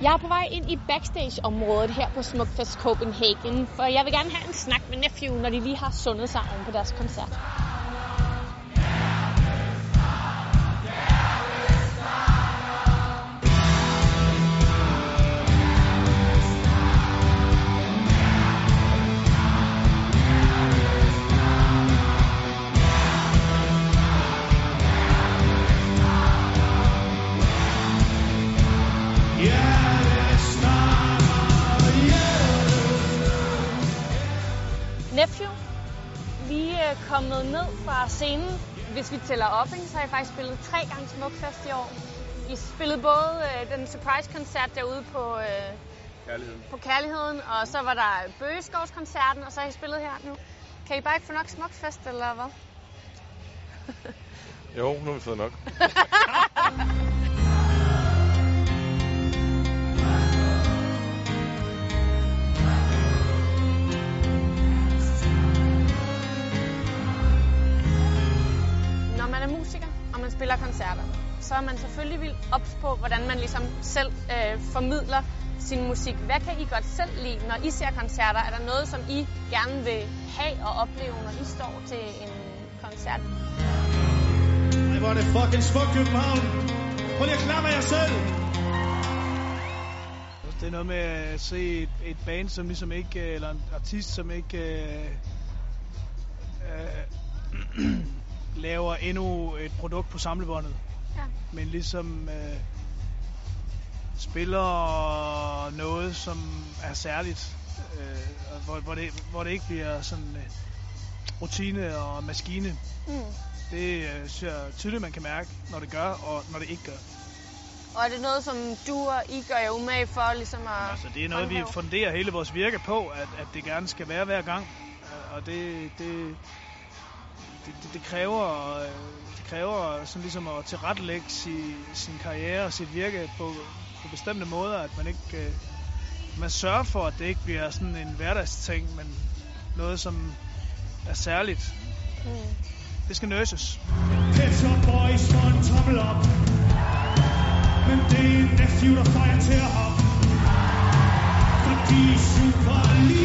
Jeg er på vej ind i backstage-området her på Smukfest Copenhagen, for jeg vil gerne have en snak med Nephew, når de lige har sundet sig oven på deres koncert. Nephew, vi er kommet ned fra scenen. Hvis vi tæller op, så har jeg faktisk spillet tre gange Smukfest i år. I spillede både øh, den surprise-koncert derude på, øh, Kærligheden. på Kærligheden, og så var der Bøgeskovskoncerten, og så har I spillet her nu. Kan I bare ikke få nok Smukfest, eller hvad? Jo, nu har vi fået nok. spiller koncerter, så er man selvfølgelig vildt ops på, hvordan man ligesom selv øh, formidler sin musik. Hvad kan I godt selv lide, når I ser koncerter? Er der noget, som I gerne vil have og opleve, når I står til en koncert? Ej, hvor er det fucking smukt, København. Prøv lige at klappe jer selv. Det er noget med at se et, et band, som ligesom ikke, eller en artist, som ikke øh, øh, laver endnu et produkt på samlebåndet, Ja. men ligesom øh, spiller noget, som er særligt, øh, hvor, hvor, det, hvor det ikke bliver sådan øh, rutine og maskine. Mm. Det øh, synes jeg tydeligt, man kan mærke, når det gør, og når det ikke gør. Og er det noget, som du og I gør jer umage for ligesom at Altså, det er noget, vi håndhæve? funderer hele vores virke på, at, at det gerne skal være hver gang. Øh, Og det, det, det, det, kræver, øh, det kræver sådan ligesom at tilrettelægge sin, sin karriere og sit virke på, på bestemte måder, at man ikke øh, man sørger for, at det ikke bliver sådan en hverdagsting, men noget, som er særligt. Mm. Det skal nurses. Pet Boys får en tommel op. Men det er en nephew, der fejrer til at hoppe. Fordi Superliga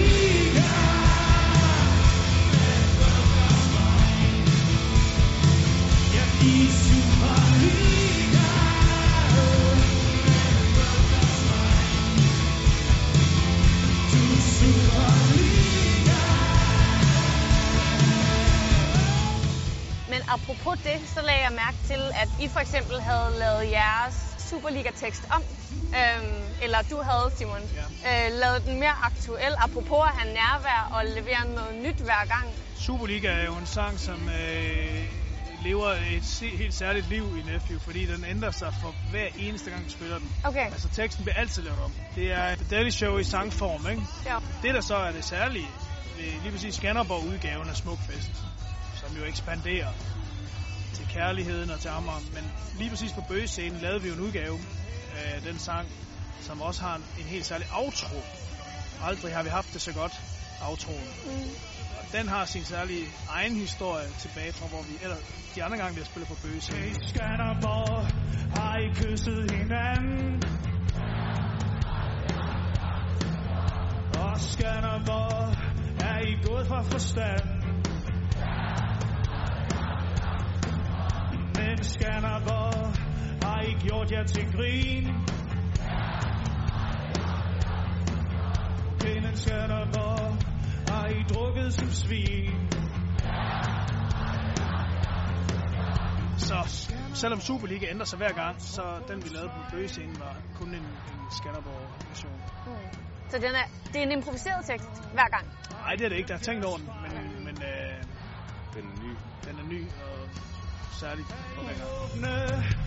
apropos det, så lagde jeg mærke til, at I for eksempel havde lavet jeres Superliga-tekst om. Øhm, eller du havde, Simon, ja. øh, lavet den mere aktuel. Apropos at have nærvær og levere noget nyt hver gang. Superliga er jo en sang, som øh, lever et helt særligt liv i Nephew, fordi den ændrer sig for hver eneste gang, du spiller den. Okay. Altså teksten bliver altid lavet om. Det er The Daily Show i sangform, ikke? Ja. Det der så er det særlige, er lige præcis Skanderborg-udgaven af Smukfest, som jo ekspanderer kærligheden og til Amager. Men lige præcis på bøgescenen lavede vi jo en udgave af den sang, som også har en, en helt særlig outro. Aldrig har vi haft det så godt, outroen. Mm. Og den har sin særlige egen historie tilbage fra, hvor vi eller de andre gange, vi har spillet på bøgescenen. I Skanderborg har I kysset hinanden Og Skanderborg er I gået fra forstand har I gjort jer til grin Men Skanderborg har I drukket som svin Så selvom Superliga ændrer sig hver gang, så den vi lavede på bøgescenen var kun en, en Skanderborg-version. Mm. Så den er, det er en improviseret tekst hver gang. Nej, det er det ikke. Der er tænkt over den, men, men øh, Den er ny. den er ny og særlig for